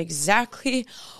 exactly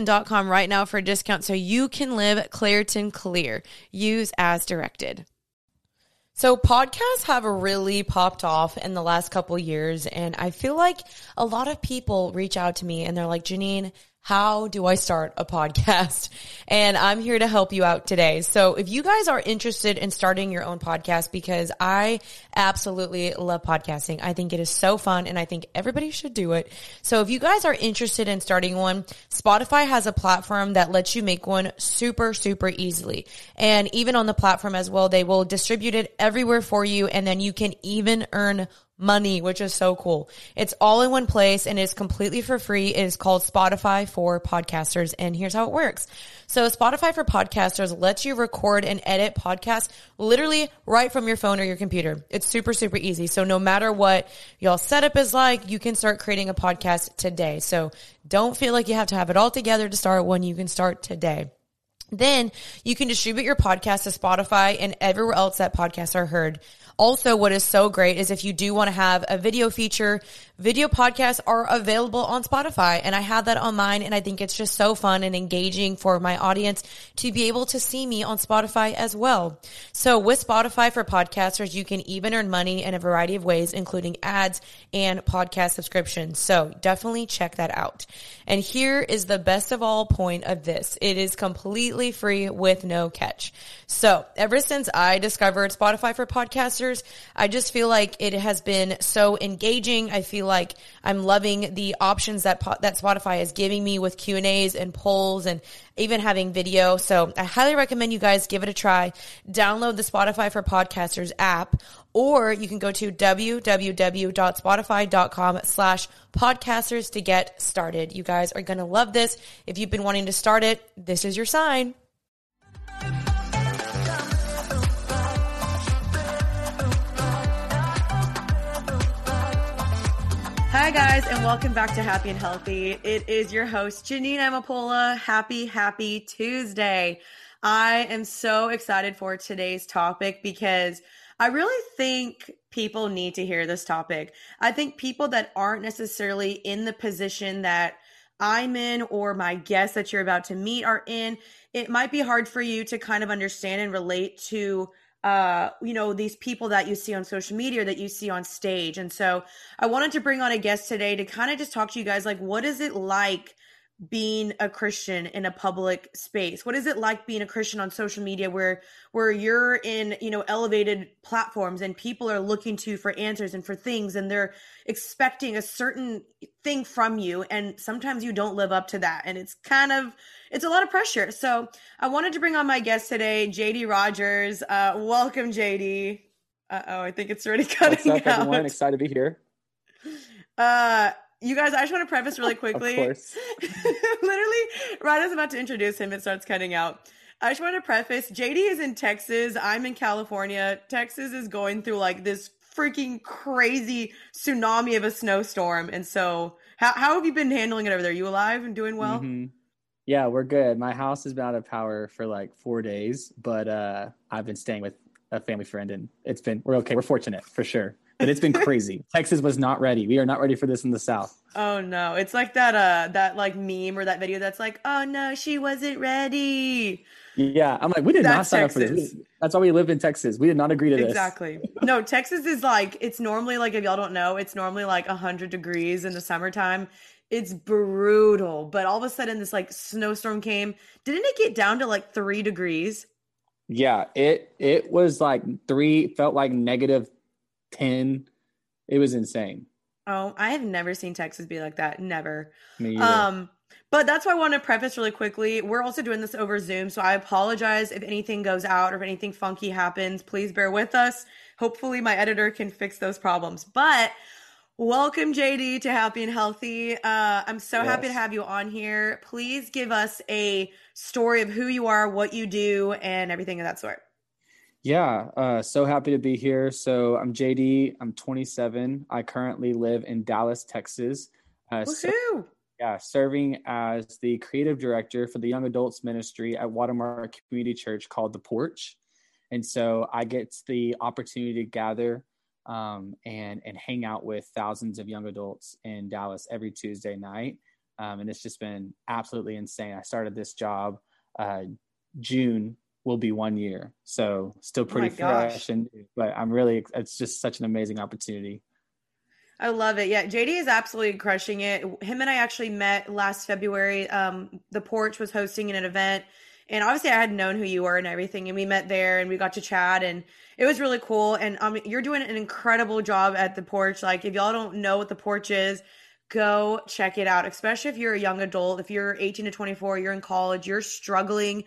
Claritin.com right now for a discount so you can live Claritin Clear. Use as directed. So podcasts have really popped off in the last couple years and I feel like a lot of people reach out to me and they're like, Jeanine, how do I start a podcast? And I'm here to help you out today. So if you guys are interested in starting your own podcast, because I absolutely love podcasting. I think it is so fun and I think everybody should do it. So if you guys are interested in starting one, Spotify has a platform that lets you make one super, super easily. And even on the platform as well, they will distribute it everywhere for you. And then you can even earn money, which is so cool. It's all in one place and it's completely for free. It is called Spotify for podcasters. And here's how it works. So Spotify for podcasters lets you record and edit podcasts literally right from your phone or your computer. It's super, super easy. So no matter what y'all setup is like, you can start creating a podcast today. So don't feel like you have to have it all together to start one. You can start today. Then you can distribute your podcast to Spotify and everywhere else that podcasts are heard. Also, what is so great is if you do want to have a video feature, video podcasts are available on Spotify. And I have that on mine. And I think it's just so fun and engaging for my audience to be able to see me on Spotify as well. So with Spotify for podcasters, you can even earn money in a variety of ways, including ads and podcast subscriptions. So definitely check that out. And here is the best of all point of this. It is completely free with no catch. So ever since I discovered Spotify for podcasters, I just feel like it has been so engaging. I feel like I'm loving the options that that Spotify is giving me with Q and A's and polls and even having video. So I highly recommend you guys give it a try. Download the Spotify for Podcasters app, or you can go to www.spotify.com slash podcasters to get started. You guys are going to love this. If you've been wanting to start it, this is your sign. Hi, guys, and welcome back to Happy and Healthy. It is your host, Jeanine Amapola. Happy, happy Tuesday. I am so excited for today's topic because I really think people need to hear this topic. I think people that aren't necessarily in the position that I'm in or my guests that you're about to meet are in, it might be hard for you to kind of understand and relate to uh you know these people that you see on social media that you see on stage and so i wanted to bring on a guest today to kind of just talk to you guys like what is it like being a Christian in a public space? What is it like being a Christian on social media where where you're in, you know, elevated platforms and people are looking to you for answers and for things and they're expecting a certain thing from you and sometimes you don't live up to that and it's kind of it's a lot of pressure. So, I wanted to bring on my guest today, JD Rodgers. Uh welcome JD. Uh-oh, I think it's already cutting What's up, out. everyone? Excited to be here. Uh you guys, I just want to preface really quickly. of course. Literally, right as I'm about to introduce him, it starts cutting out. I just want to preface JD is in Texas. I'm in California. Texas is going through like this freaking crazy tsunami of a snowstorm. And so, how, how have you been handling it over there? You alive and doing well? Mm-hmm. Yeah, we're good. My house has been out of power for like four days, but uh, I've been staying with a family friend, and it's been we're okay. We're fortunate for sure, but it's been crazy. Texas was not ready. We are not ready for this in the South. Oh no, it's like that uh that like meme or that video that's like, oh no, she wasn't ready. Yeah, I'm like, we did That's not sign up for this. That's why we live in Texas. We did not agree to this. Exactly. No, Texas is like it's normally like if y'all don't know, it's normally like 100 degrees in the summertime. It's brutal, but all of a sudden this like snowstorm came. Didn't it get down to like 3 degrees? Yeah, it it was like three, felt like negative ten. It was insane. Oh, I have never seen Texas be like that. Never. Me either. Um, but that's why I want to preface really quickly. We're also doing this over Zoom, so I apologize if anything goes out or if anything funky happens. Please bear with us. Hopefully, my editor can fix those problems. But welcome, JD, to Happy and Healthy. Uh, I'm so happy to have you on here. Please give us a story of who you are, what you do, and everything of that sort. Yeah, uh, so happy to be here. So I'm JD. I'm 27. I currently live in Dallas, Texas. Uh, so- yeah, serving as the creative director for the young adults ministry at Watermark Community Church called The Porch. And so I get the opportunity to gather um, and and hang out with thousands of young adults in Dallas every Tuesday night. Um, and it's just been absolutely insane. I started this job uh, June will be one year, so still pretty Oh fresh. And but I'm really it's just such an amazing opportunity. I love it. Yeah, JD is absolutely crushing it. Him and I actually met last February. Um, the Porch was hosting an event, and obviously I had known who you were and everything, and we met there and we got to chat, and it was really cool. And um, you're doing an incredible job at the Porch. Like, if y'all don't know what the Porch is, go check it out. Especially if you're a young adult, if you're 18 to 24, you're in college, you're struggling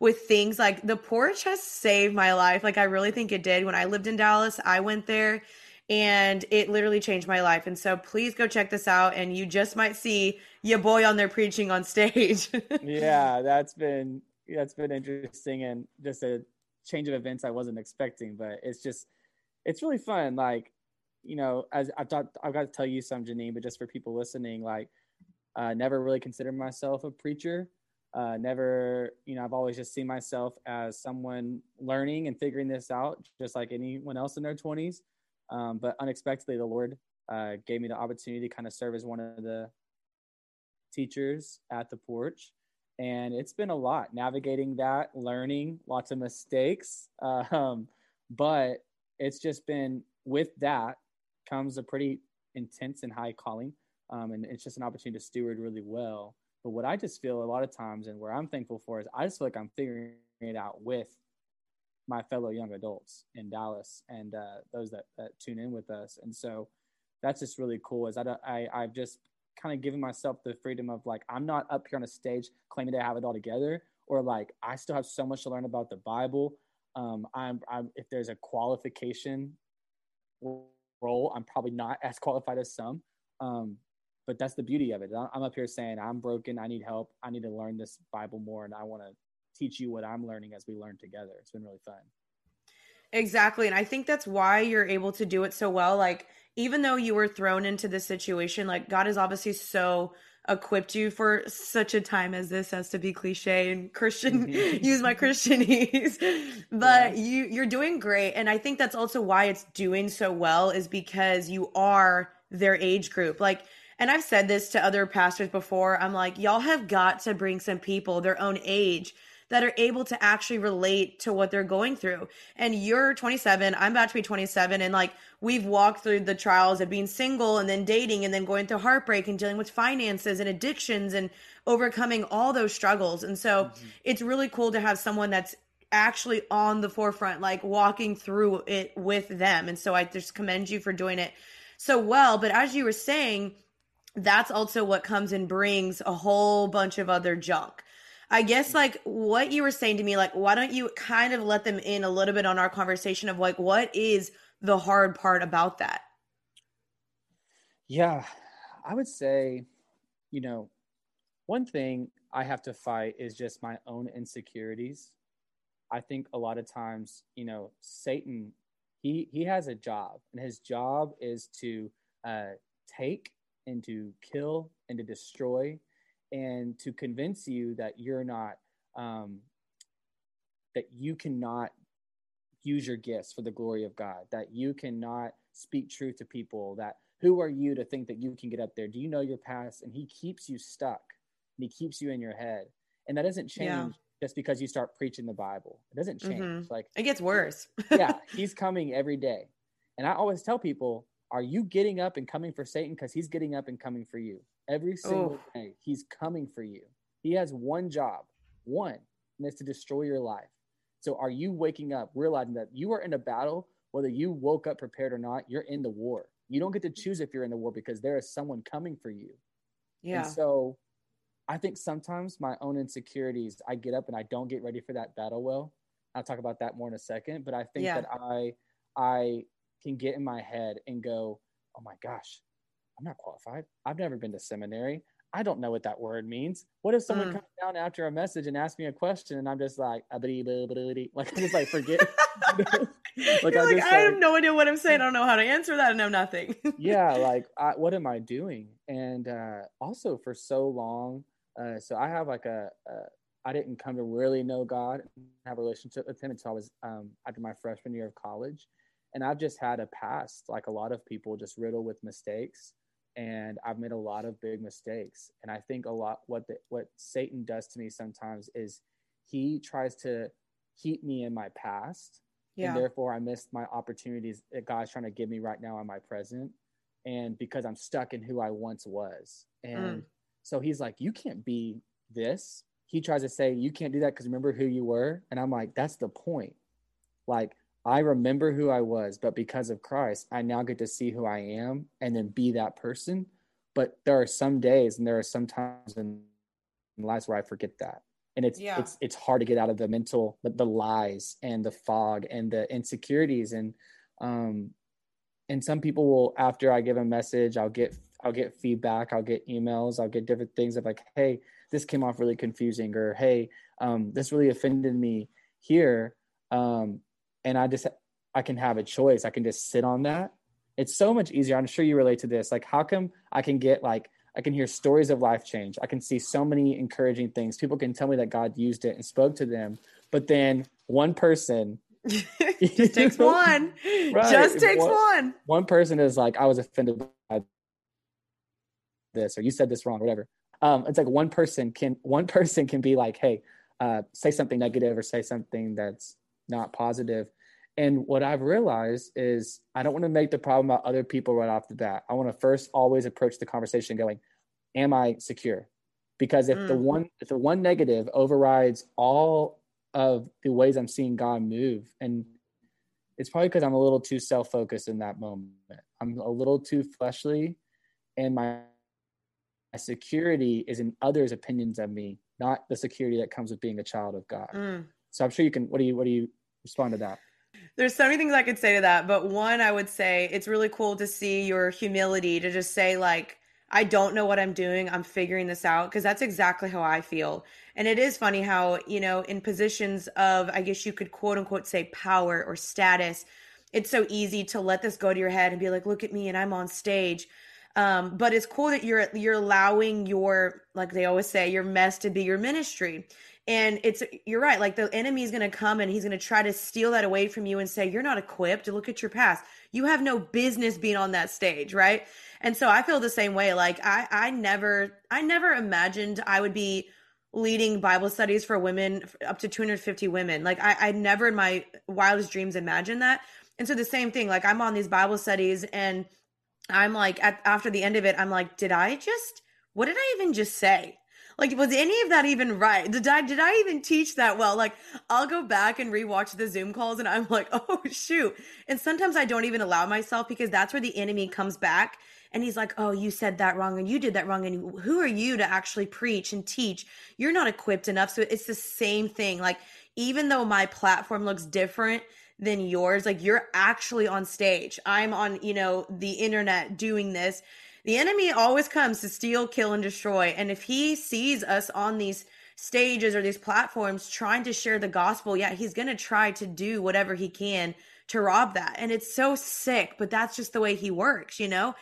with things like the porch has saved my life. Like I really think it did. When I lived in Dallas, I went there and it literally changed my life. And so please go check this out and you just might see your boy on there preaching on stage. yeah, that's been that's been interesting and just a change of events I wasn't expecting, but it's just it's really fun. Like, you know, as I've got I've got to tell you some, Jeanine, but just for people listening, like uh never really considered myself a preacher. Uh never, you know, I've always just seen myself as someone learning and figuring this out, just like anyone else in their twenties. Um, but unexpectedly the Lord uh gave me the opportunity to kind of serve as one of the teachers at the porch and it's been a lot navigating that learning lots of mistakes um, but it's just been with that comes a pretty intense and high calling um, and it's just an opportunity to steward really well but what i just feel a lot of times and where i'm thankful for is i just feel like i'm figuring it out with my fellow young adults in dallas and uh, those that, that tune in with us and so that's just really cool is I, I i've just kind of given myself the freedom of like I'm not up here on a stage claiming to have it all together or like I still have so much to learn about the Bible. Um, I'm, I'm if there's a qualification role, I'm probably not as qualified as some. Um, but that's the beauty of it. I'm up here saying I'm broken. I need help. I need to learn this Bible more, and I want to teach you what I'm learning as we learn together. It's been really fun. Exactly. And I think that's why you're able to do it so well. Like, even though you were thrown into this situation, like, God is obviously so equipped you for such a time as this, as to be cliche and Christian, mm-hmm. use my Christianese. But Yeah. you, you're doing great. And I think that's also why it's doing so well, is because you are their age group. Like, and I've said this to other pastors before. I'm like, y'all have got to bring some people their own age that are able to actually relate to what they're going through. And you're 27, I'm about to be 27, and like we've walked through the trials of being single and then dating and then going through heartbreak and dealing with finances and addictions and overcoming all those struggles. And so mm-hmm. it's really cool to have someone that's actually on the forefront, like walking through it with them. And so I just commend you for doing it so well. But as you were saying, that's also what comes and brings a whole bunch of other junk. I guess like what you were saying to me, like, why don't you kind of let them in a little bit on our conversation of like, what is the hard part about that? Yeah, I would say, you know, one thing I have to fight is just my own insecurities. I think a lot of times, you know, Satan, he he has a job, and his job is to uh, take and to kill and to destroy. And to convince you that you're not um, that you cannot use your gifts for the glory of God, that you cannot speak truth to people, that who are you to think that you can get up there? Do you know your past? And he keeps you stuck and he keeps you in your head. And that doesn't change yeah. just because you start preaching the Bible. It doesn't change. Mm-hmm. Like it gets worse. yeah, he's coming every day. And I always tell people, are you getting up and coming for Satan? Because he's getting up and coming for you. Every single oh. day, he's coming for you. He has one job, one, and it's to destroy your life. So are you waking up, realizing that you are in a battle, whether you woke up prepared or not, you're in the war. You don't get to choose if you're in the war because there is someone coming for you. Yeah. And so I think sometimes my own insecurities, I get up and I don't get ready for that battle well. I'll talk about that more in a second. But I think yeah. that I I can get in my head and go, oh my gosh, I'm not qualified. I've never been to seminary. I don't know what that word means. What if someone mm. comes down after a message and asks me a question and I'm just like, like I just like forget. like, You're I, like, have no idea what I'm saying. I don't know how to answer that. I know nothing. yeah, like I, what am I doing? And uh, also for so long, uh, so I have like a, a, I didn't come to really know God, have a relationship with Him until I was um, after my freshman year of college, and I've just had a past like a lot of people, just riddled with mistakes and I've made a lot of big mistakes. And I think a lot what the, what Satan does to me sometimes is he tries to keep me in my past, yeah. and therefore I missed my opportunities that God's trying to give me right now in my present, and because I'm stuck in who I once was, and mm. so he's like, you can't be this. He tries to say you can't do that because remember who you were, and I'm like, that's the point. Like I remember who I was, but because of Christ, I now get to see who I am and then be that person. But there are some days and there are some times in lives where I forget that. And it's yeah. it's it's hard to get out of the mental the, the lies and the fog and the insecurities and um and some people will after I give a message, I'll get I'll get feedback, I'll get emails, I'll get different things of like, hey, this came off really confusing, or hey, um, this really offended me here. Um, and I just I can have a choice. I can just sit on that. It's so much easier. I'm sure you relate to this. Like, how come I can get like I can hear stories of life change. I can see so many encouraging things. People can tell me that God used it and spoke to them, but then one person just takes one. Right, just takes one, one. One person is like, I was offended by this, or you said this wrong, whatever. Um, it's like one person can one person can be like, hey, uh, say something negative or say something that's not positive. And what I've realized is I don't want to make the problem about other people right off the bat. I want to first always approach the conversation going, Am I secure? Because if mm. the one if the one negative overrides all of the ways I'm seeing God move, and it's probably because I'm a little too self-focused in that moment. I'm a little too fleshly, and my, my security is in others' opinions of me, not the security that comes with being a child of God. Mm. So I'm sure you can. What do you What do you respond to that? There's so many things I could say to that, but one I would say it's really cool to see your humility to just say like I don't know what I'm doing. I'm figuring this out because that's exactly how I feel. And it is funny how, you know, in positions of I guess you could quote unquote say power or status, it's so easy to let this go to your head and be like, "Look at me and I'm on stage." Um, but it's cool that you're you're allowing your like they always say your mess to be your ministry and it's you're right. Like the enemy is going to come and he's going to try to steal that away from you and say you're not equipped. Look at your past. You have no business being on that stage, right? And so I feel the same way. Like I I never I never imagined I would be leading Bible studies for women up to 250 women. Like I I never in my wildest dreams imagined that. And so the same thing. Like I'm on these Bible studies and I'm like at after the end of it, I'm like, did I just what did I even just say? Like, was any of that even right? Did I did I even teach that well? Like, I'll go back and rewatch the Zoom calls, and I'm like, oh shoot. And sometimes I don't even allow myself because that's where the enemy comes back and he's like, "Oh, you said that wrong and you did that wrong and who are you to actually preach and teach? You're not equipped enough." So it's the same thing. Like even though my platform looks different than yours, like you're actually on stage. I'm on, you know, the internet doing this the enemy always comes to steal, kill, and destroy. And if he sees us on these stages or these platforms trying to share the gospel, yeah, he's going to try to do whatever he can to rob that. And it's so sick, but that's just the way he works, you know?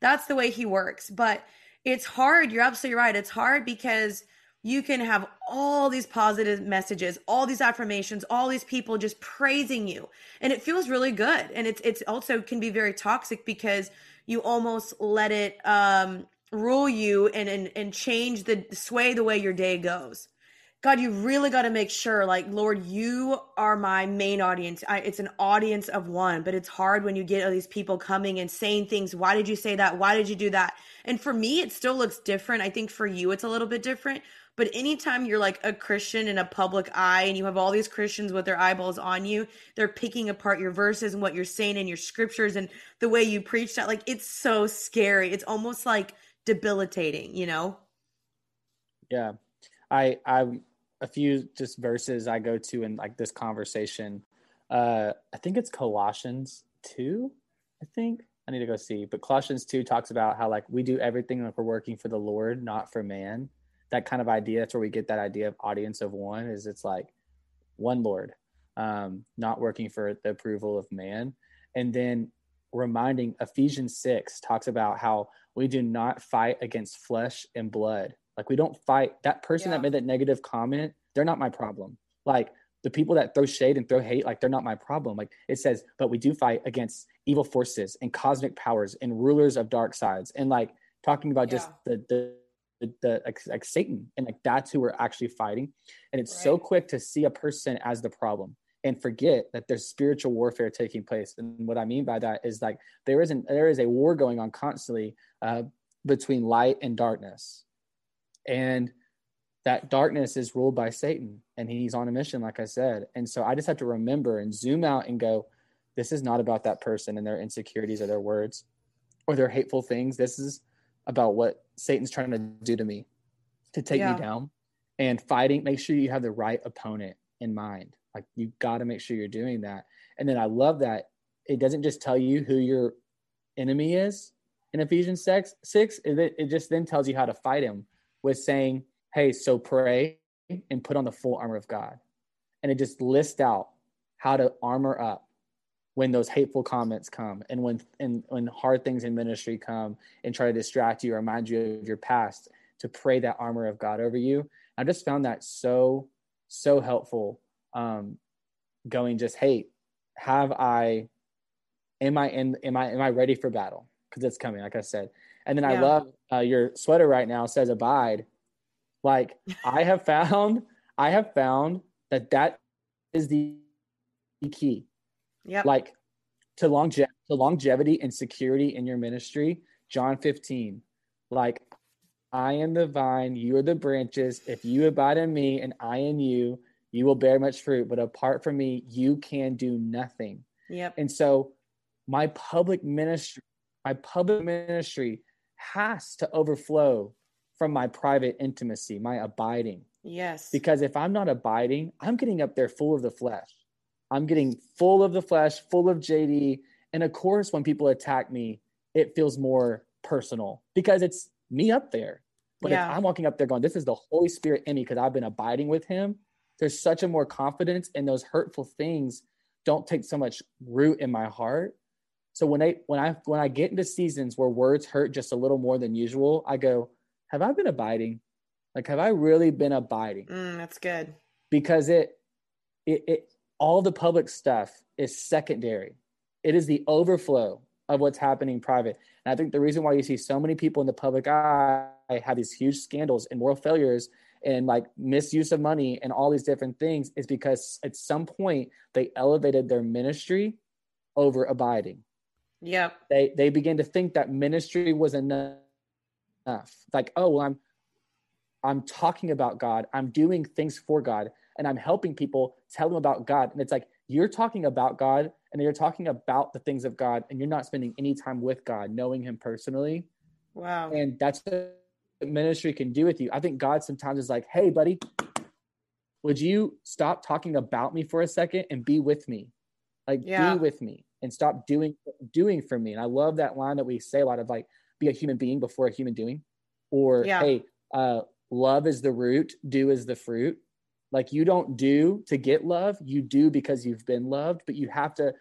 That's the way he works. But it's hard. You're absolutely right. It's hard because you can have all these positive messages, all these affirmations, all these people just praising you. And it feels really good. And it's it's also can be very toxic because you almost let it um rule you and and, and change the sway the way your day goes. God, you really got to make sure, like, Lord, you are my main audience. I, it's an audience of one, but it's hard when you get all these people coming and saying things. Why did you say that? Why did you do that? And for me, it still looks different. I think for you, it's a little bit different. But anytime you're like a Christian in a public eye and you have all these Christians with their eyeballs on you, they're picking apart your verses and what you're saying in your scriptures and the way you preach that. Like, it's so scary. It's almost like debilitating, you know? Yeah. I, I, a few just verses I go to in like this conversation. Uh, I think it's Colossians 2, I think. I need to go see. But Colossians 2 talks about how like we do everything like we're working for the Lord, not for man. That kind of idea, that's where we get that idea of audience of one, is it's like one Lord, um, not working for the approval of man. And then reminding Ephesians 6 talks about how we do not fight against flesh and blood. Like we don't fight that person yeah. that made that negative comment, they're not my problem. Like the people that throw shade and throw hate, like they're not my problem. Like it says, but we do fight against evil forces and cosmic powers and rulers of dark sides. And like talking about yeah. just the the the, the like, like, Satan and like that's who we're actually fighting. And it's right. so quick to see a person as the problem and forget that there's spiritual warfare taking place. And what I mean by that is like there isn't there is a war going on constantly uh, between light and darkness, and that darkness is ruled by Satan, and he's on a mission, like I said. And so I just have to remember and zoom out and go, this is not about that person and their insecurities or their words or their hateful things. This is about what Satan's trying to do to me to take yeah. me down and fighting. Make sure you have the right opponent in mind like you got to make sure you're doing that. And then I love that it doesn't just tell you who your enemy is in Ephesians 6, 6 it, it just then tells you how to fight him with saying, hey, so pray and put on the full armor of God. And it just lists out how to armor up when those hateful comments come and when and when hard things in ministry come and try to distract you or remind you of your past to pray that armor of God over you. I just found that so so helpful um, going just hey have i am i in am i am i ready for battle because it's coming like i said and then yeah. i love uh, your sweater right now says abide like i have found i have found that that is the key yeah like to longe- to longevity and security in your ministry john 15 like i am the vine you are the branches if you abide in me and i in you you will bear much fruit, but apart from me, you can do nothing. Yep. And so my public ministry, my public ministry has to overflow from my private intimacy, my abiding. Yes. Because if I'm not abiding, I'm getting up there full of the flesh. I'm getting full of the flesh, full of JD. And of course, when people attack me, it feels more personal because it's me up there. But yeah. if I'm walking up there going, this is the Holy Spirit in me because I've been abiding with him, there's such a more confidence and those hurtful things don't take so much root in my heart so when i when i when i get into seasons where words hurt just a little more than usual i go have i been abiding like have i really been abiding mm, that's good because it, it it all the public stuff is secondary it is the overflow of what's happening private and i think the reason why you see so many people in the public eye have these huge scandals and moral failures and like misuse of money and all these different things is because at some point they elevated their ministry over abiding. Yep. They they begin to think that ministry was enough. Like, oh, well, I'm I'm talking about God. I'm doing things for God and I'm helping people tell them about God. And it's like you're talking about God and you're talking about the things of God and you're not spending any time with God, knowing him personally. Wow. And that's the ministry can do with you. I think God sometimes is like, hey, buddy, would you stop talking about me for a second and be with me? Like yeah. be with me and stop doing doing for me. And I love that line that we say a lot of like be a human being before a human doing. Or yeah. hey, uh, love is the root, do is the fruit. Like you don't do to get love, you do because you've been loved, but you have to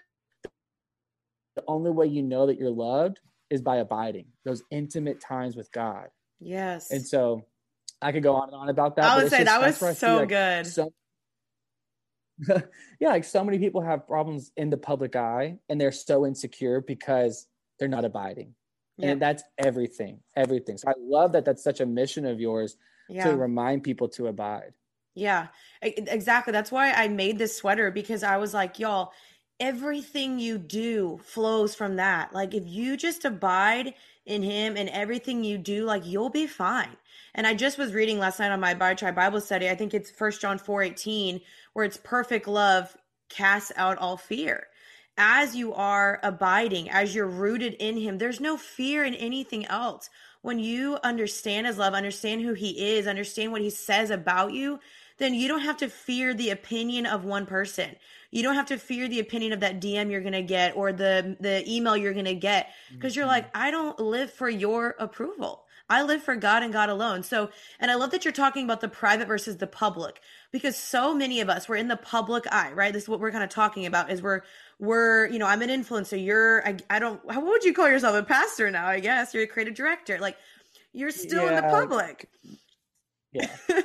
the only way you know that you're loved is by abiding those intimate times with God Yes. And so I could go on and on about that. I would say that was so like good. So, yeah, like so many people have problems in the public eye and they're so insecure because they're not abiding. Yeah. And that's everything, everything. So I love that that's such a mission of yours yeah. to remind people to abide. Yeah, exactly. That's why I made this sweater because I was like, y'all, everything you do flows from that. Like if you just abide in him and everything you do, like you'll be fine. And I just was reading last night on my Tribe Bible study. I think it's First John 4 18, where it's perfect love casts out all fear. As you are abiding, as you're rooted in him, there's no fear in anything else. When you understand his love, understand who he is, understand what he says about you, then you don't have to fear the opinion of one person. You don't have to fear the opinion of that DM you're going to get or the the email you're going to get because you're like, mm-hmm. I don't live for your approval. I live for God and God alone. So, and I love that you're talking about the private versus the public because so many of us we're in the public eye, right? This is what we're kind of talking about is we're we're, you know, I'm an influencer. You're I, I don't how would you call yourself a pastor now, I guess. You're a creative director. Like you're still yeah. in the public. Yeah.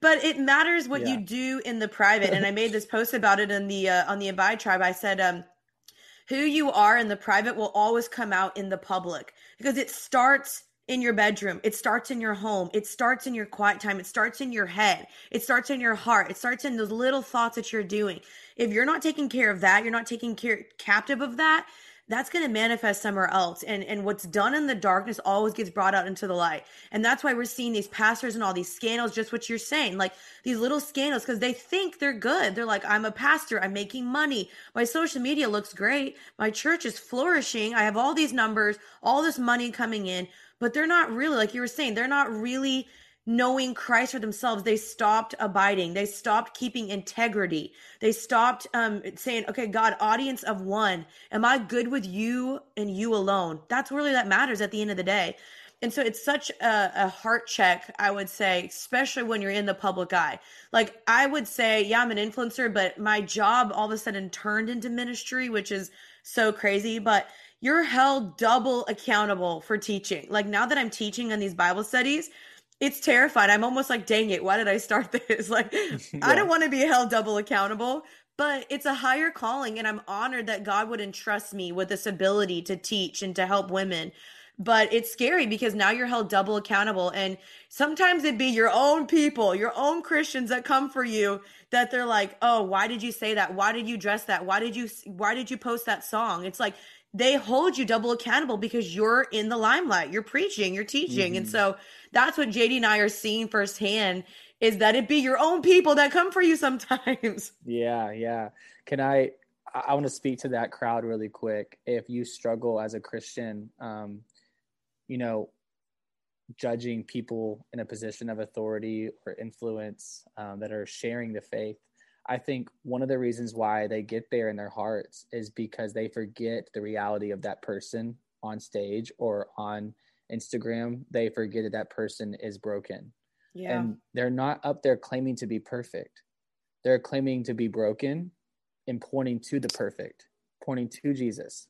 but it matters what yeah. you do in the private. And I made this post about it in the uh, on the Abide tribe. I said, um, who you are in the private will always come out in the public because it starts in your bedroom. It starts in your home. It starts in your quiet time. It starts in your head. It starts in your heart. It starts in those little thoughts that you're doing. If you're not taking care of that, you're not taking care captive of that, that's going to manifest somewhere else. And and what's done in the darkness always gets brought out into the light. And that's why we're seeing these pastors and all these scandals, just what you're saying, like these little scandals, because they think they're good. They're like, I'm a pastor, I'm making money, my social media looks great, my church is flourishing, I have all these numbers, all this money coming in, but they're not really, like you were saying, they're not really knowing Christ for themselves, they stopped abiding. They stopped keeping integrity. They stopped um, saying, okay, God, audience of one, am I good with you and you alone? That's really that matters at the end of the day. And so it's such a, a heart check, I would say, especially when you're in the public eye. Like I would say, yeah, I'm an influencer, but my job all of a sudden turned into ministry, which is so crazy. But you're held double accountable for teaching. Like now that I'm teaching on these Bible studies, it's terrifying. I'm almost like, dang it, why did I start this? like, yeah. I don't want to be held double accountable, but it's a higher calling. And I'm honored that God would entrust me with this ability to teach and to help women. But it's scary because now you're held double accountable. And sometimes it'd be your own people, your own Christians that come for you that they're like, oh, why did you say that? Why did you dress that? Why did you, why did you post that song? It's like, they hold you double accountable because you're in the limelight, you're preaching, you're teaching. Mm-hmm. And so that's what JD and I are seeing firsthand is that it be your own people that come for you sometimes. Yeah, yeah. Can I I want to speak to that crowd really quick. If you struggle as a Christian, um, you know, judging people in a position of authority or influence um, that are sharing the faith, I think one of the reasons why they get there in their hearts is because they forget the reality of that person on stage or on Instagram. They forget that that person is broken. Yeah. And they're not up there claiming to be perfect. They're claiming to be broken and pointing to the perfect, pointing to Jesus.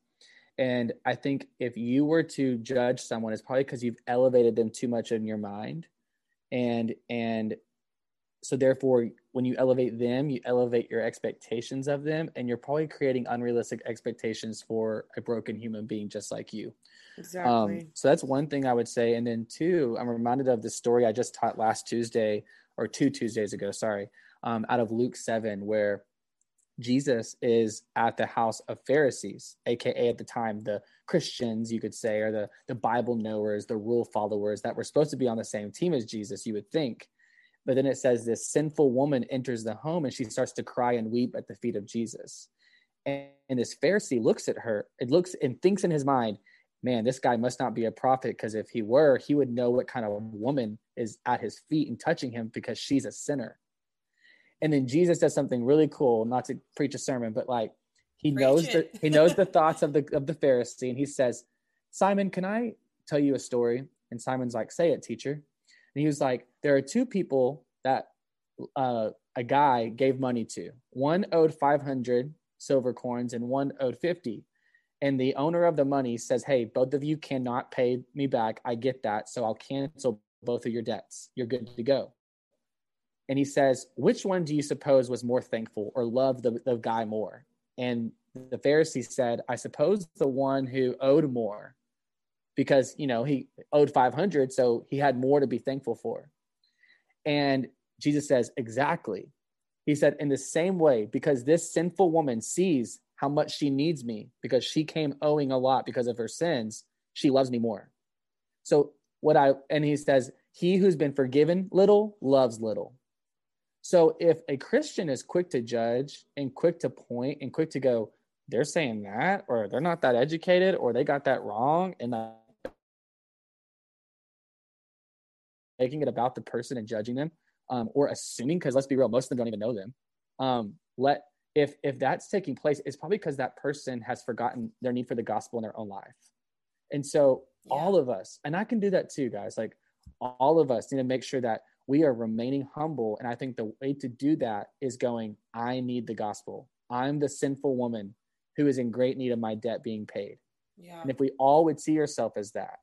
And I think if you were to judge someone, it's probably because you've elevated them too much in your mind. And and so therefore when you elevate them you elevate your expectations of them and you're probably creating unrealistic expectations for a broken human being just like you. Exactly. um, so that's one thing i would say. And then two i'm reminded of the story i just taught last tuesday or two tuesdays ago sorry um, out of luke 7 where jesus is at the house of pharisees aka at the time the christians you could say or the, the bible knowers the rule followers that were supposed to be on the same team as jesus you would think but then it says this sinful woman enters the home and she starts to cry and weep at the feet of Jesus. And, and this Pharisee looks at her, it looks and thinks in his mind, man, this guy must not be a prophet because if he were, he would know what kind of woman is at his feet and touching him because she's a sinner. And then Jesus does something really cool, not to preach a sermon, but like he preach knows the he knows the thoughts of the of the Pharisee, and he says, Simon, can I tell you a story? And Simon's like, say it, teacher. And he was like, there are two people that uh, a guy gave money to. One owed 500 silver coins and one owed 50. and the owner of the money says, Hey, both of you cannot pay me back. I get that. So I'll cancel both of your debts. You're good to go. And he says, Which one do you suppose was more thankful or loved the, the guy more? And the Pharisee said, I suppose the one who owed more because, you know, he owed 500. So he had more to be thankful for. And Jesus says, Exactly. He said, In the same way, because this sinful woman sees how much she needs me because she came owing a lot because of her sins, she loves me more. So, what I, and he says, he who's been forgiven little loves little. So, if a Christian is quick to judge and quick to point and quick to go, they're saying that, or they're not that educated, or they got that wrong, and making it about the person and judging them, um, or assuming, because let's be real, most of them don't even know them. Um, let if if that's taking place it's probably because that person has forgotten their need for the gospel in their own life and so yeah. all of us and i can do that too guys like all of us need to make sure that we are remaining humble and i think the way to do that is going i need the gospel i'm the sinful woman who is in great need of my debt being paid yeah. and if we all would see ourselves as that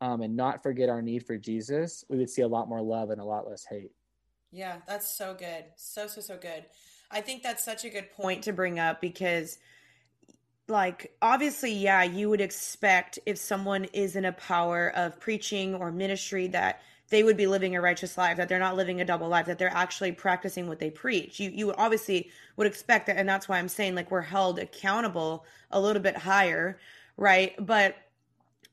um, and not forget our need for jesus we would see a lot more love and a lot less hate. Yeah that's so good. So so so good. I think that's such a good point to bring up because like obviously yeah you would expect if someone is in a power of preaching or ministry that they would be living a righteous life that they're not living a double life that they're actually practicing what they preach. You you would obviously would expect that and that's why i'm saying like we're held accountable a little bit higher right? But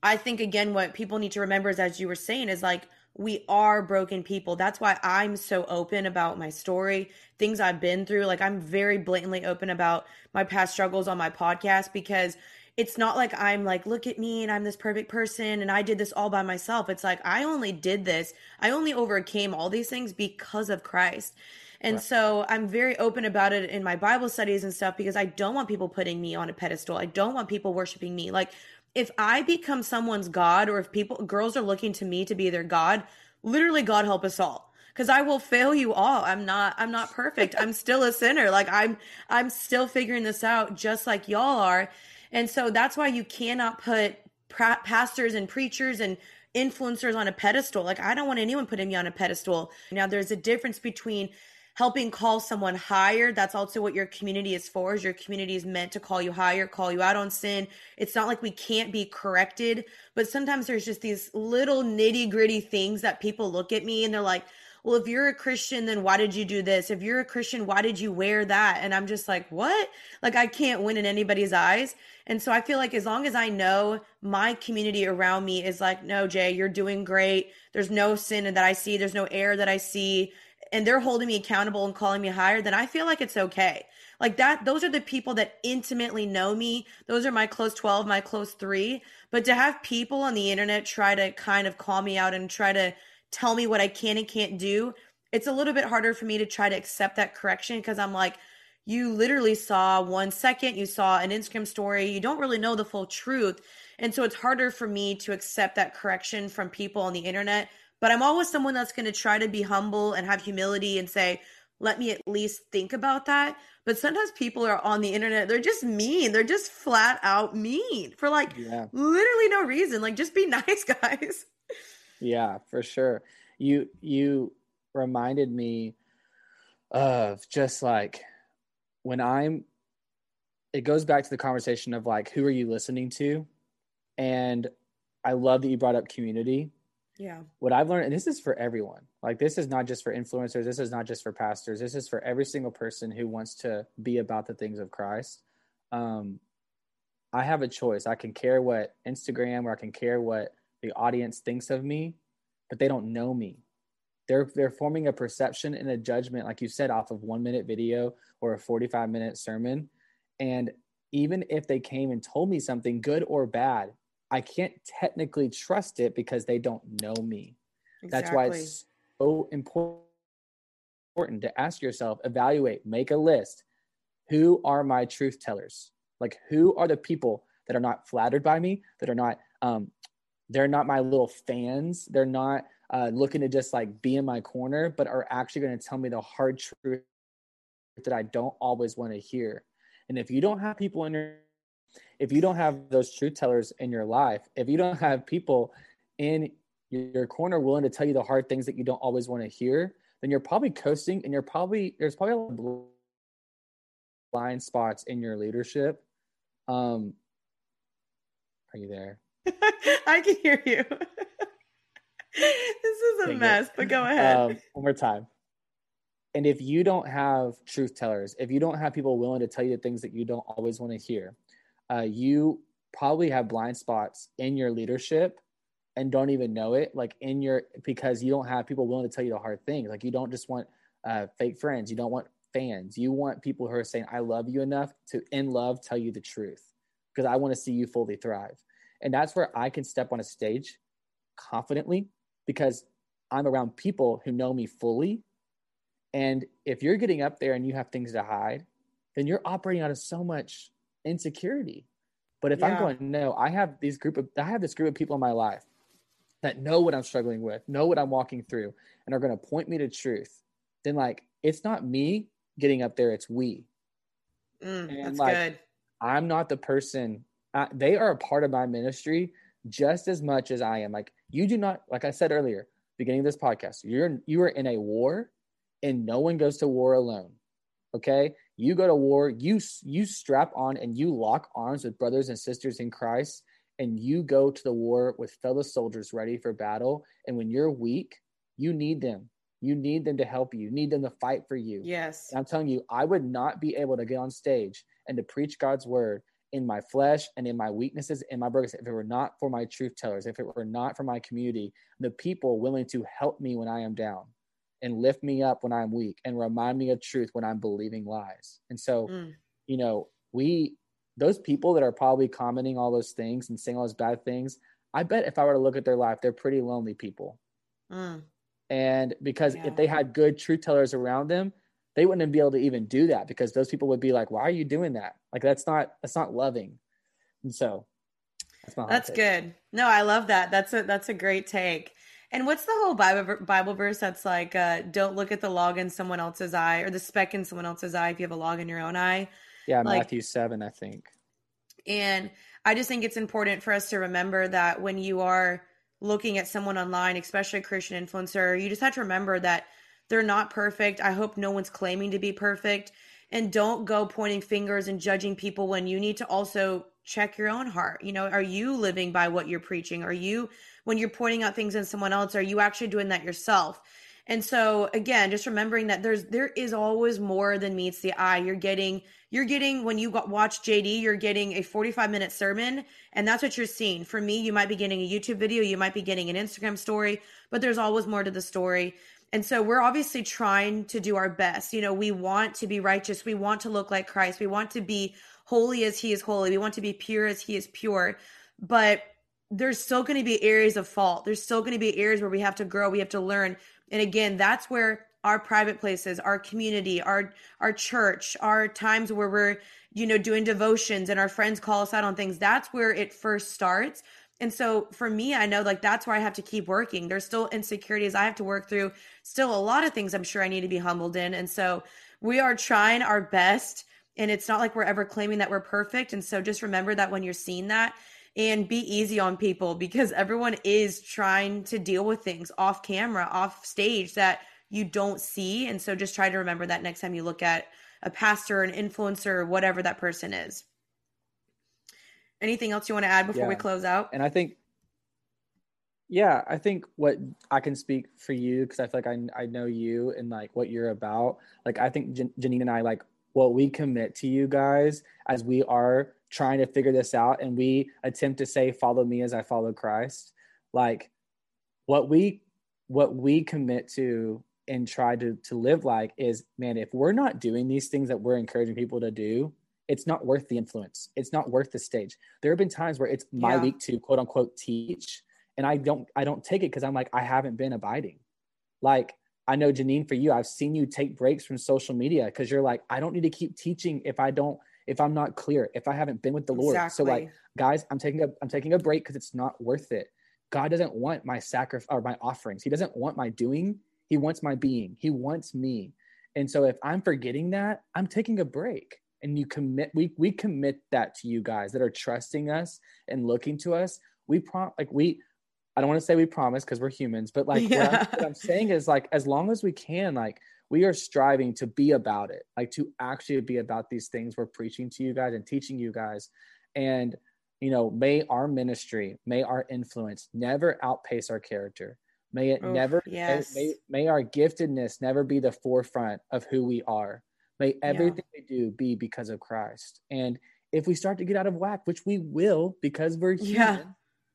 i think again what people need to remember is as you were saying is like we are broken people. That's why I'm so open about my story, things I've been through. Like I'm very blatantly open about my past struggles on my podcast because it's not like I'm like, look at me and I'm this perfect person and I did this all by myself. It's like I only did this. I only overcame all these things because of Christ. And right. so I'm very open about it in my Bible studies and stuff because I don't want people putting me on a pedestal. I don't want people worshiping me. Like if I become someone's God or if people girls are looking to me to be their God, literally God help us all. Cause I will fail you all. I'm not, I'm not perfect. I'm still a sinner. Like I'm, I'm still figuring this out just like y'all are. And so that's why you cannot put pra- pastors and preachers and influencers on a pedestal. Like I don't want anyone putting me on a pedestal. Now there's a difference between helping call someone higher. That's also what your community is for. Is your community is meant to call you higher, call you out on sin. It's not like we can't be corrected, but sometimes there's just these little nitty gritty things that people look at me and they're like, well, if you're a Christian, then why did you do this? If you're a Christian, why did you wear that? And I'm just like, what? Like, I can't win in anybody's eyes. And so I feel like as long as I know my community around me is like, no, Jay, you're doing great. There's no sin that I see, there's no error that I see and they're holding me accountable and calling me higher, then I feel like it's okay. Like that, those are the people that intimately know me. Those are my close 12, my close three. But to have people on the internet try to kind of call me out and try to tell me what I can and can't do, it's a little bit harder for me to try to accept that correction because I'm like, you literally saw one second, you saw an Instagram story, you don't really know the full truth. And so it's harder for me to accept that correction from people on the internet but I'm always someone that's going to try to be humble and have humility and say, let me at least think about that. But sometimes people are on the internet, they're just mean. They're just flat out mean for like yeah. literally no reason. Like just be nice, guys. Yeah, for sure. You you reminded me of just like when I'm it goes back to the conversation of like who are you listening to? And I love that you brought up community yeah. What I've learned, and this is for everyone, like this is not just for influencers, this is not just for pastors, this is for every single person who wants to be about the things of Christ. Um, I have a choice. I can care what Instagram or I can care what the audience thinks of me, but they don't know me. They're they're forming a perception and a judgment, like you said, off of one minute video or a 45 minute sermon. And even if they came and told me something good or bad, I can't technically trust it because they don't know me. Exactly. That's why it's so important to ask yourself, evaluate, make a list. Who are my truth tellers? Like who are the people that are not flattered by me, that are not um they're not my little fans, they're not uh, looking to just like be in my corner, but are actually going to tell me the hard truth that I don't always want to hear. And if you don't have people in your if you don't have those truth tellers in your life, if you don't have people in your corner willing to tell you the hard things that you don't always want to hear, then you're probably coasting and you're probably there's probably a blind spots in your leadership. Um are you there? I can hear you. this is a Dang mess, it. but go ahead. Um, one more time. And if you don't have truth tellers, if you don't have people willing to tell you the things that you don't always want to hear, uh, you probably have blind spots in your leadership and don't even know it like in your because you don't have people willing to tell you the hard things. Like you don't just want uh, fake friends. You don't want fans. You want people who are saying i love you enough to in love tell you the truth because i want to see you fully thrive. And that's where i can step on a stage confidently because i'm around people who know me fully. And if you're getting up there and you have things to hide then you're operating out of so much insecurity. But if yeah. I'm going, no, I have these group of I have this group of people in my life that know what I'm struggling with, know what I'm walking through, and are going to point me to truth, then like it's not me getting up there, it's we. Mm, and that's like, good. I'm not the person. I, they are a part of my ministry just as much as I am. Like you do not, like I said earlier, beginning of this podcast, you're you are in a war, and no one goes to war alone. Okay, you go to war, you you strap on and you lock arms with brothers and sisters in Christ, and you go to the war with fellow soldiers ready for battle. And when you're weak, you need them. You need them to help you. You need them to fight for you. Yes. And I'm telling you, I would not be able to get on stage and to preach God's word in my flesh and in my weaknesses and my brokenness if it were not for my truth tellers, if it were not for my community, the people willing to help me when I am down and lift me up when I'm weak and remind me of truth when I'm believing lies. And so, mm. you know, we, those people that are probably commenting all those things and saying all those bad things, I bet if I were to look at their life, they're pretty lonely people. Mm. And because yeah. if they had good truth tellers around them, they wouldn't be able to even do that because those people would be like, why are you doing that? Like, that's not, that's not loving. And so that's, that's good. No, I love that. That's a, that's a great take. And what's the whole Bible Bible verse that's like, uh, "Don't look at the log in someone else's eye, or the speck in someone else's eye if you have a log in your own eye." Yeah, like, Matthew seven, I think. And I just think it's important for us to remember that when you are looking at someone online, especially a Christian influencer, you just have to remember that they're not perfect. I hope no one's claiming to be perfect. And don't go pointing fingers and judging people when you need to also check your own heart. You know, are you living by what you're preaching? Are you when you're pointing out things in someone else are you actually doing that yourself? And so again just remembering that there's there is always more than meets the eye. You're getting you're getting when you watch jd you're getting a 45 minute sermon and that's what you're seeing. For me you might be getting a youtube video you might be getting an instagram story but there's always more to the story. And so we're obviously trying to do our best. You know we want to be righteous. We want to look like christ. We want to be holy as he is holy. We want to be pure as he is pure. But there's still going to be areas of fault. There's still going to be areas where we have to grow, we have to learn. And again, that's where our private places, our community, our our church, our times where we're, you know, doing devotions and our friends call us out on things, that's where it first starts. And so for me, I know like that's where I have to keep working. There's still insecurities I have to work through, still a lot of things I'm sure I need to be humbled in. And so we are trying our best and it's not like we're ever claiming that we're perfect. And so just remember that when you're seeing that, and be easy on people because everyone is trying to deal with things off camera, off stage that you don't see. And so just try to remember that next time you look at a pastor, an influencer, whatever that person is. Anything else you want to add before yeah. we close out? And I think, yeah, I think what I can speak for you because I feel like I, I know you and like what you're about. Like, I think Jan- Jeanine and I, like, what we commit to you guys as we are trying to figure this out and we attempt to say follow me as i follow christ. Like what we what we commit to and try to to live like is man if we're not doing these things that we're encouraging people to do it's not worth the influence. It's not worth the stage. There have been times where it's my yeah. week to quote unquote teach and i don't i don't take it because i'm like i haven't been abiding. Like i know jeanine for you i've seen you take breaks from social media because you're like i don't need to keep teaching if i don't if I'm not clear, if I haven't been with the Lord. Exactly. So like, guys, I'm taking a I'm taking a break because it's not worth it. God doesn't want my sacrifice or my offerings. He doesn't want my doing. He wants my being. He wants me. And so if I'm forgetting that, I'm taking a break. and you commit we we commit that to you guys that are trusting us and looking to us we prom like we i don't want to say we promise because we're humans but like yeah. what, I'm, what i'm saying is like as long as we can like we are striving to be about it like to actually be about these things we're preaching to you guys and teaching you guys and you know may our ministry may our influence never outpace our character may it Oof, never yes. may, may our giftedness never be the forefront of who we are May everything yeah. we do be because of Christ. And if we start to get out of whack, which we will because we're human, yeah.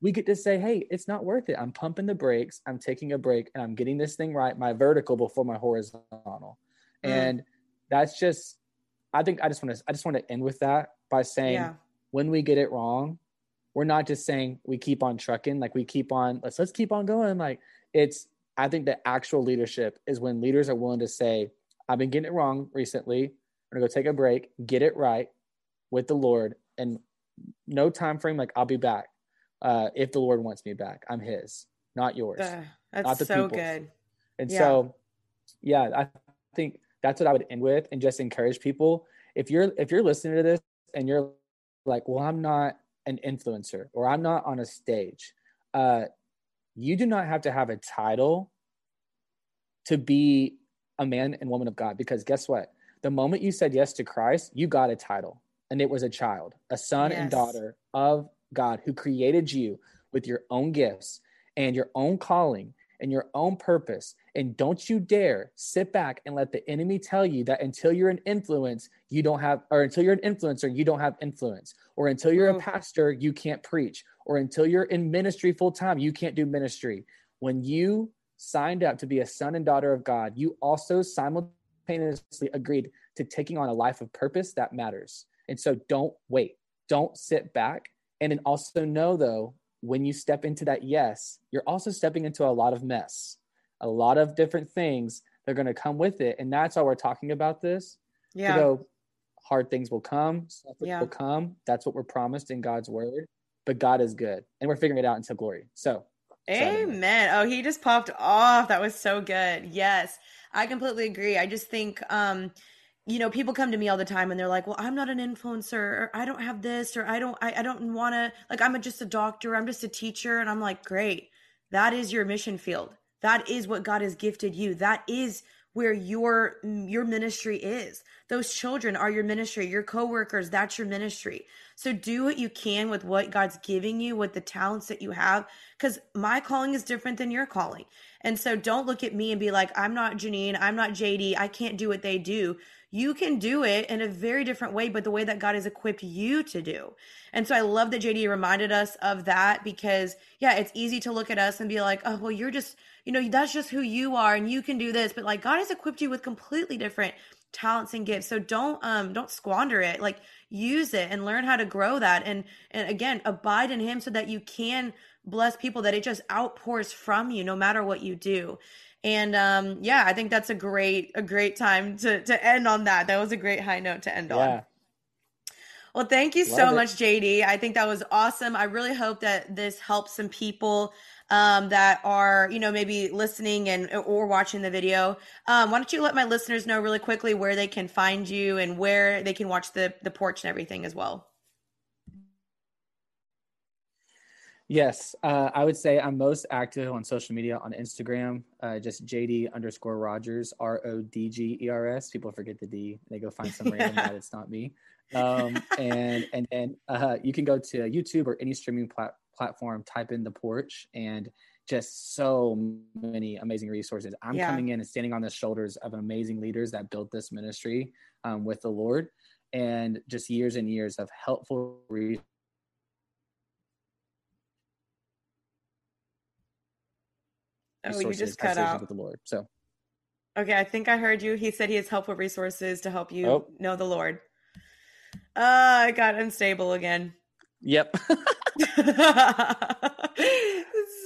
We get to say, hey, it's not worth it. I'm pumping the brakes, I'm taking a break, and I'm getting this thing right, my vertical before my horizontal. Mm. And that's just I think I just want to I just want to end with that by saying yeah. when we get it wrong, we're not just saying we keep on trucking, like we keep on let's let's keep on going. Like it's I think the actual leadership is when leaders are willing to say, I've been getting it wrong recently. I'm gonna go take a break, get it right with the Lord, and no time frame. Like I'll be back uh, if the Lord wants me back. I'm His, not yours. Uh, that's not the so people's. good. And yeah. so, yeah, I think that's what I would end with, and just encourage people. If you're if you're listening to this and you're like, well, I'm not an influencer or I'm not on a stage. Uh, you do not have to have a title to be a man and woman of God because guess what? The moment you said yes to Christ, you got a title and it was a child, a son yes. and daughter of God who created you with your own gifts and your own calling and your own purpose. And don't you dare sit back and let the enemy tell you that until you're an influence, you don't have, or until you're an influencer, you don't have influence, or until you're a mm-hmm. pastor, you can't preach, or until you're in ministry full time, you can't do ministry. When you signed up to be a son and daughter of God, you also simultaneously agreed to taking on a life of purpose that matters. And so don't wait, don't sit back. And then also know, though, when you step into that yes, you're also stepping into a lot of mess, a lot of different things that are going to come with it. And that's why we're talking about this. Yeah. go, hard things will come, yeah. will come. That's what we're promised in God's word. But God is good, and we're figuring it out until glory. So Amen. Oh, he just popped off. That was so good. Yes, I completely agree. I just think, um, you know, people come to me all the time and they're like, "Well, I'm not an influencer, or I don't have this, or I don't, I, I don't want to. Like, I'm a, just a doctor. I'm just a teacher." And I'm like, "Great, that is your mission field. That is what God has gifted you. That is where your mm, your ministry is those children are your ministry your coworkers that's your ministry so do what you can with what god's giving you with the talents that you have because my calling is different than your calling and so don't look at me and be like i'm not jeanine i'm not jd i can't do what they do you can do it in a very different way but the way that god has equipped you to do and so i love that jd reminded us of that because yeah it's easy to look at us and be like oh well you're just you know, that's just who you are and you can do this. But like God has equipped you with completely different talents and gifts. So don't um don't squander it. Like use it and learn how to grow that and and again abide in him so that you can bless people that it just outpours from you no matter what you do. And um yeah, I think that's a great a great time to to end on that. That was a great high note to end yeah. on. Well, thank you Love so it. much, JD. I think that was awesome. I really hope that this helps some people um, that are you know maybe listening and or watching the video um, why don't you let my listeners know really quickly where they can find you and where they can watch the the porch and everything as well Yes, uh, I would say I'm most active on social media on Instagram, uh, just JD underscore Rodgers, R O D G E R S. People forget the D; they go find some random guy that's not me. Um, and and and uh, you can go to YouTube or any streaming plat- platform, type in the porch, and just so many amazing resources. I'm yeah. coming in and standing on the shoulders of amazing leaders that built this ministry um, with the Lord, and just years and years of helpful resources. Oh, you just cut out with the Lord. So, okay, I think I heard you. He said he has helpful resources to help you oh. know the Lord. Uh, I got unstable again. Yep.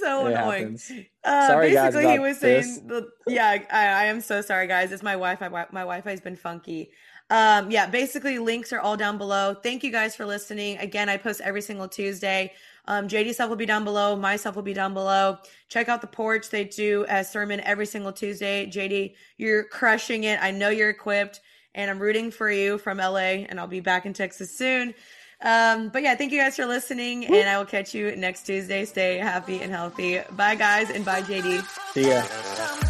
so it annoying. Uh, sorry, basically, guys, he was saying, the, "Yeah, I, I, am so sorry, guys. It's my Wi-Fi. My Wi-Fi has been funky." Um, yeah, basically, links are all down below. Thank you guys for listening. Again, I post every single Tuesday. Um, JD stuff will be down below. My stuff will be down below. Check out the porch. They do a sermon every single Tuesday. JD, you're crushing it. I know you're equipped and I'm rooting for you from LA, and I'll be back in Texas soon. Um, but yeah, thank you guys for listening, and I will catch you next Tuesday. Stay happy and healthy. Bye, guys, and bye, JD. See ya.